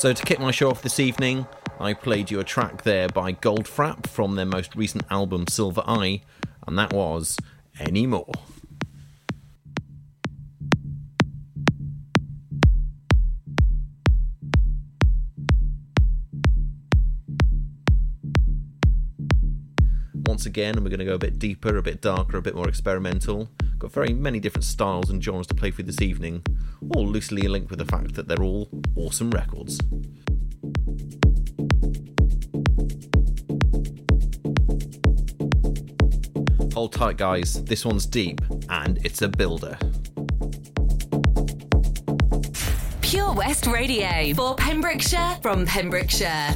So, to kick my show off this evening, I played you a track there by Goldfrapp from their most recent album Silver Eye, and that was Anymore. Once again, we're going to go a bit deeper, a bit darker, a bit more experimental. Got very many different styles and genres to play through this evening, all loosely linked with the fact that they're all awesome records. Hold tight, guys. This one's deep, and it's a builder. Pure West Radio for Pembrokeshire from Pembrokeshire.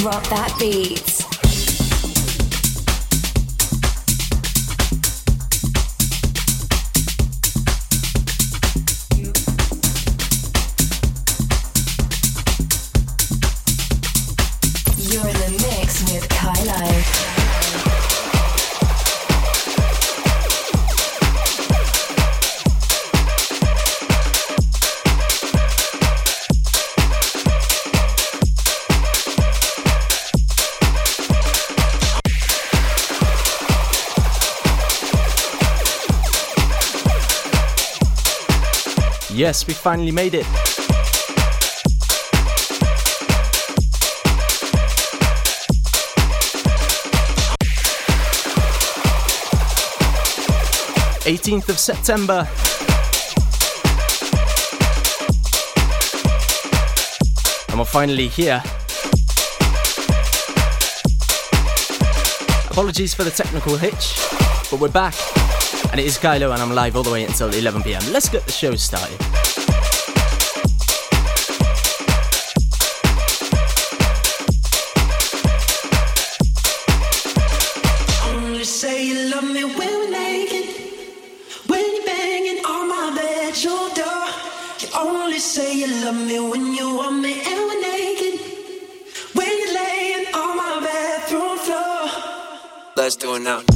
Drop that beat. Yes, we finally made it. Eighteenth of September. And we're finally here. Apologies for the technical hitch, but we're back. And it is Kailo, and I'm live all the way until 11 pm. Let's get the show started. only say you love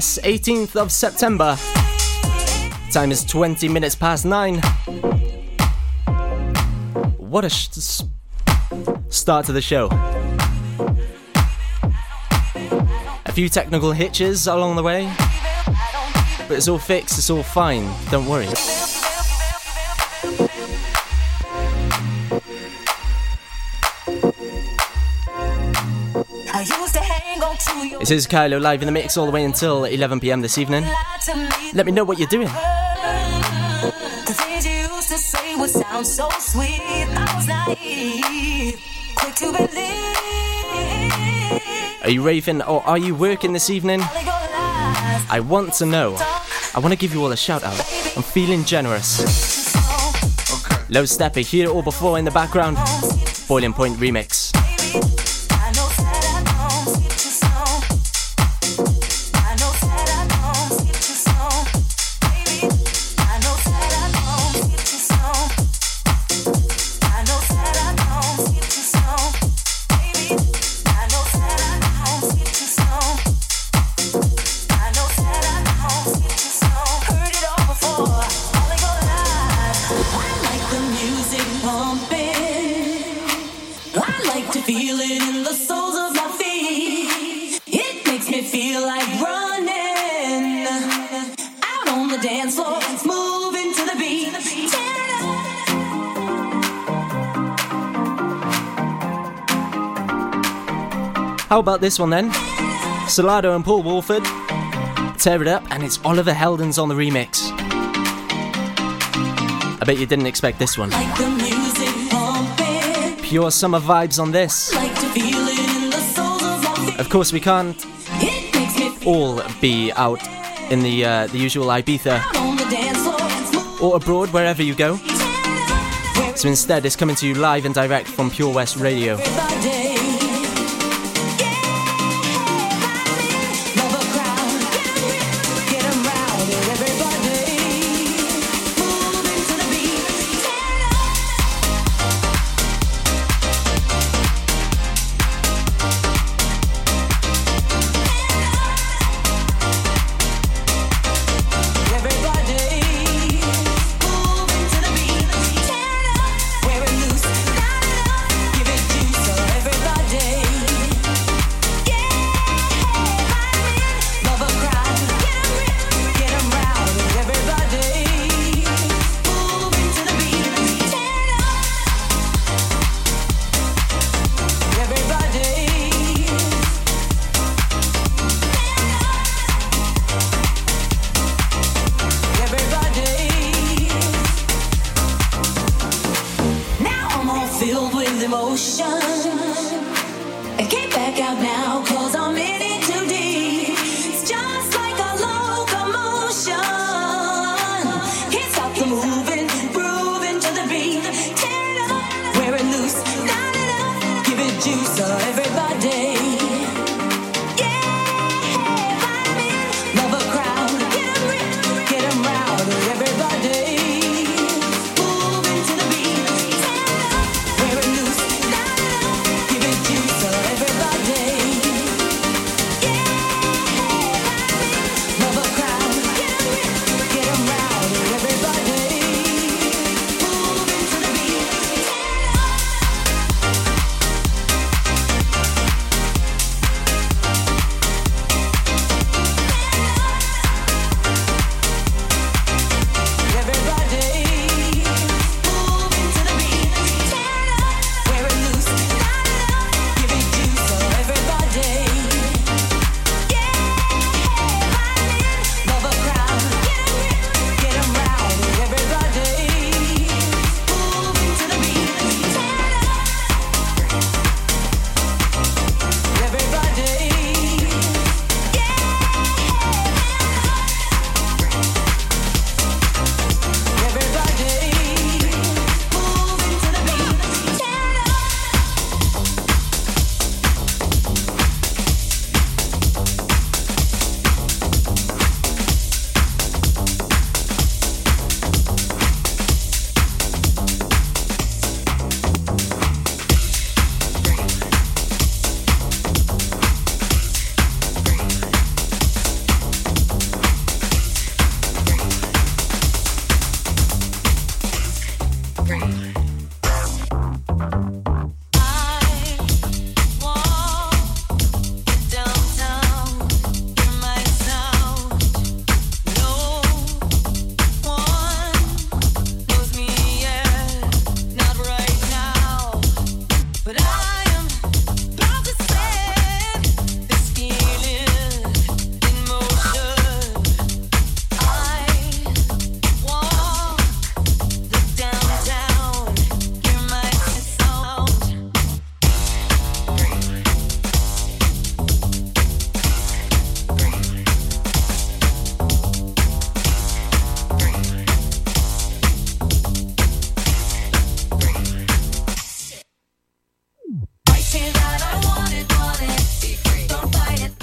Yes, 18th of September. Time is 20 minutes past 9. What a sh- start to the show. A few technical hitches along the way, but it's all fixed, it's all fine, don't worry. This is Kailo live in the mix all the way until 11 pm this evening. Let me know what you're doing. The things you used to say would sound so sweet. I was naive, quick to believe. Are you raving or are you working this evening? I want to know. I want to give you all a shout out. I'm feeling generous. Oh. Low Steppa, hear it all before in the background. Oh. Boiling Point remix. How about this one then? Solardo and Paul Woolford tear it up, and it's Oliver Heldens on the remix. I bet you didn't expect this one. Like Pure summer vibes on this. Like of course, we can't all be out in the uh, the usual Ibiza or abroad, wherever you go. So instead, it's coming to you live and direct from Pure West Radio.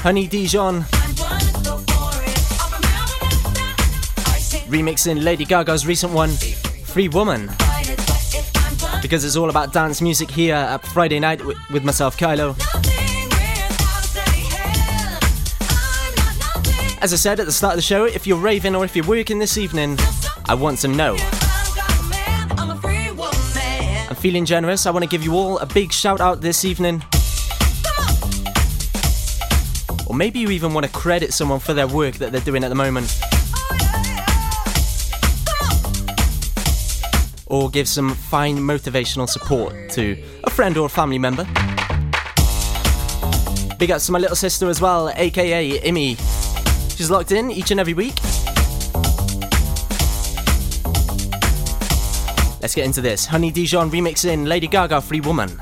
Honey Dijon. Remixing Lady Gaga's recent one, Free Woman. Because it's all about dance music here at Friday night with myself, Kailo. As I said at the start of the show, if you're raving or if you're working this evening, I want to know. I'm feeling generous. I want to give you all a big shout out this evening. Maybe you even want to credit someone for their work that they're doing at the moment. Or give some fine motivational support to a friend or a family member. Big ups to my little sister as well, aka Imi. She's locked in each and every week. Let's get into this. Honey Dijon remixing Lady Gaga Free Woman.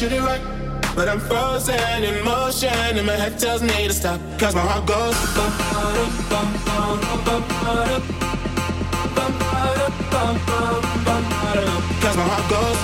Should it run. But I'm frozen in motion, and my head tells me to stop. Cause my heart goes. Cause my heart goes.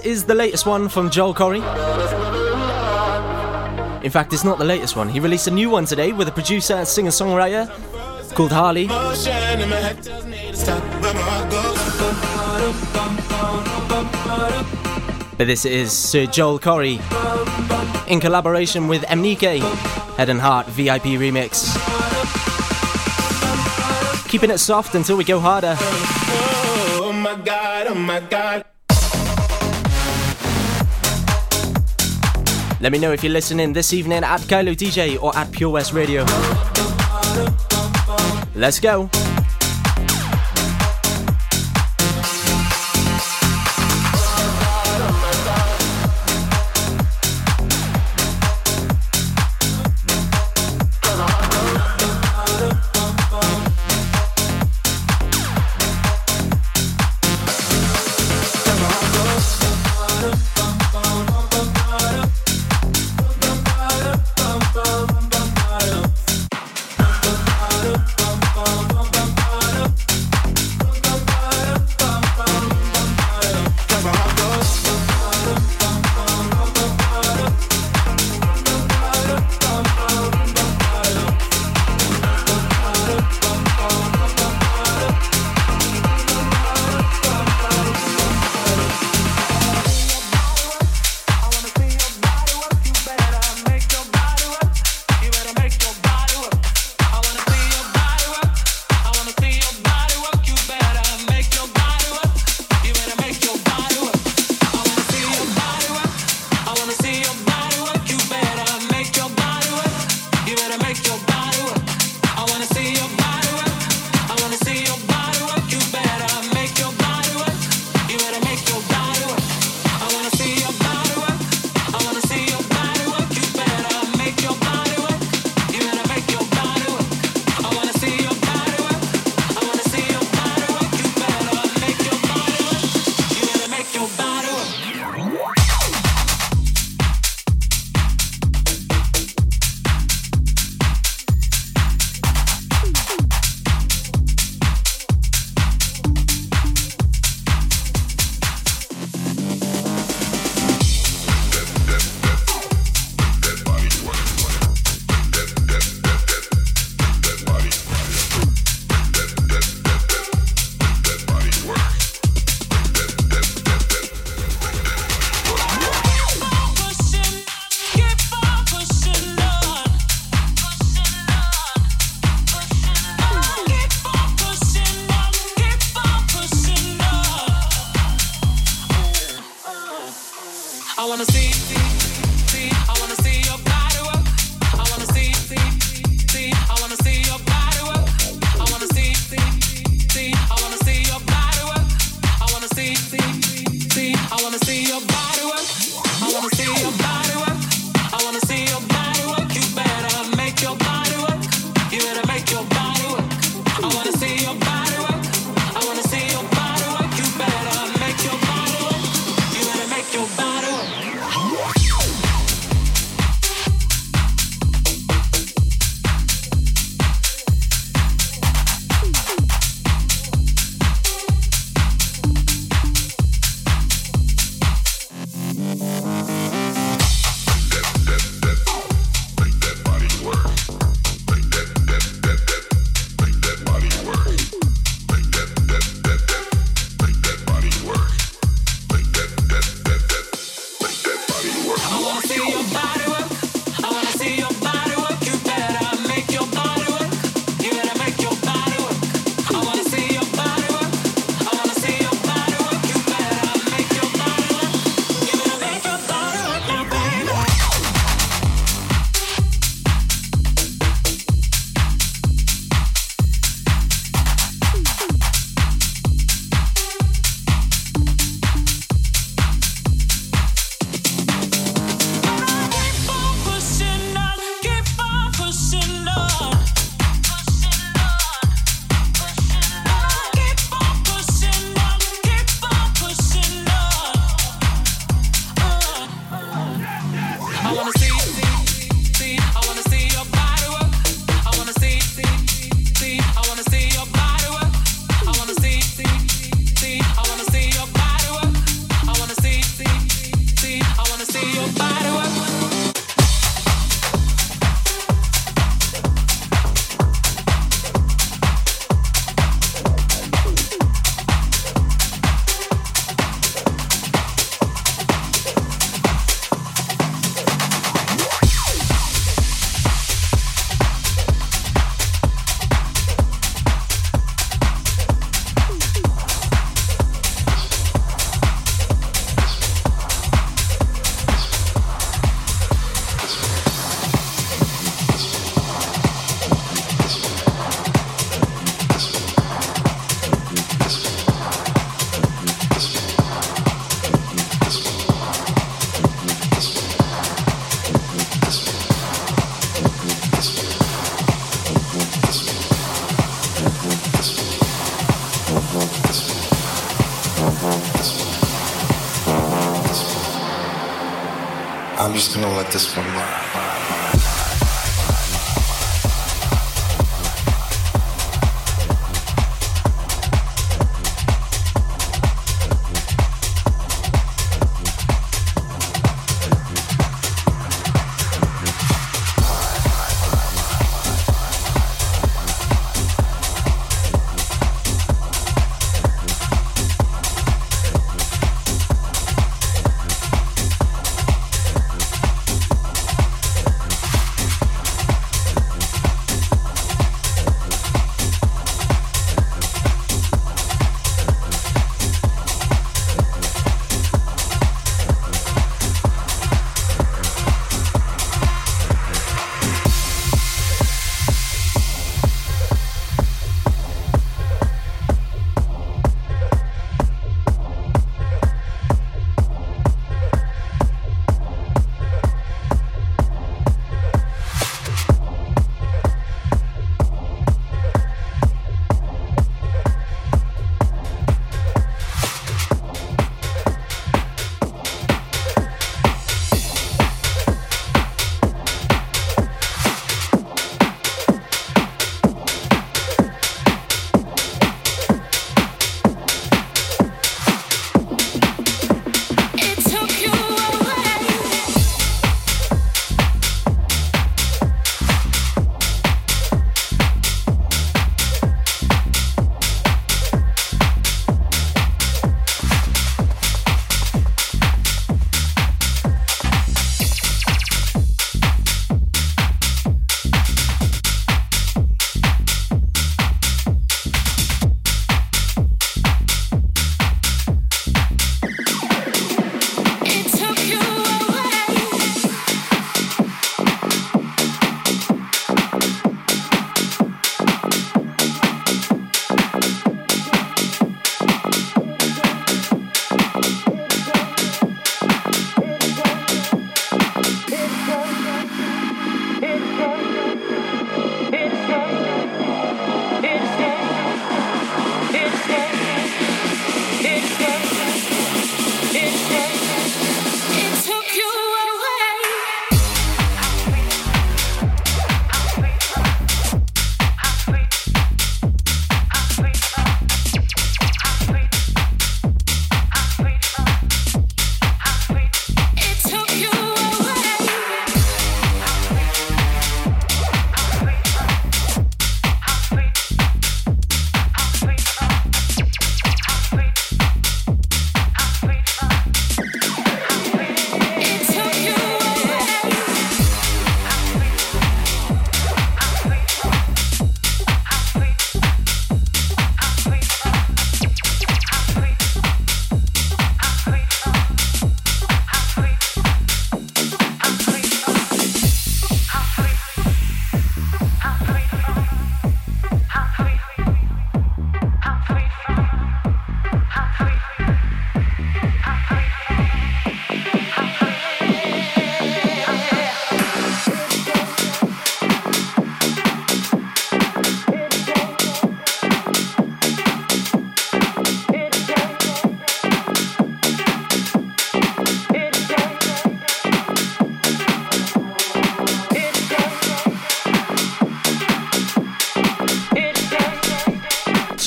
Is the latest one from Joel Corry. In fact, it's not the latest one. He released a new one today with a producer and singer songwriter called Harley. But this is Sir Joel Corry in collaboration with MNEK, Head and Heart VIP remix. Keeping it soft until we go harder. Oh, oh, oh my god, oh my god. Let me know if you're listening this evening at Kailo DJ or at Pure West Radio. Let's go.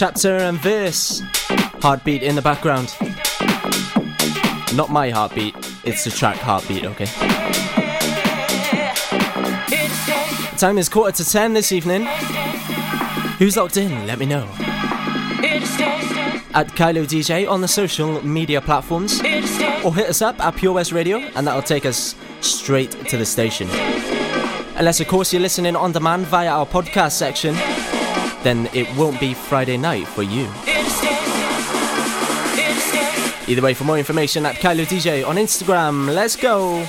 Chapter and verse. Heartbeat in the background. Not my heartbeat, it's the track Heartbeat, okay? time is quarter to ten this evening. Who's locked in? Let me know. At Kailo DJ on the social media platforms, or hit us up at Pure West Radio, and that'll take us straight to the station. Unless, of course, you're listening on demand via our podcast section, then it won't be Friday night for you. Either way, for more information at Kailo DJ on Instagram, let's go!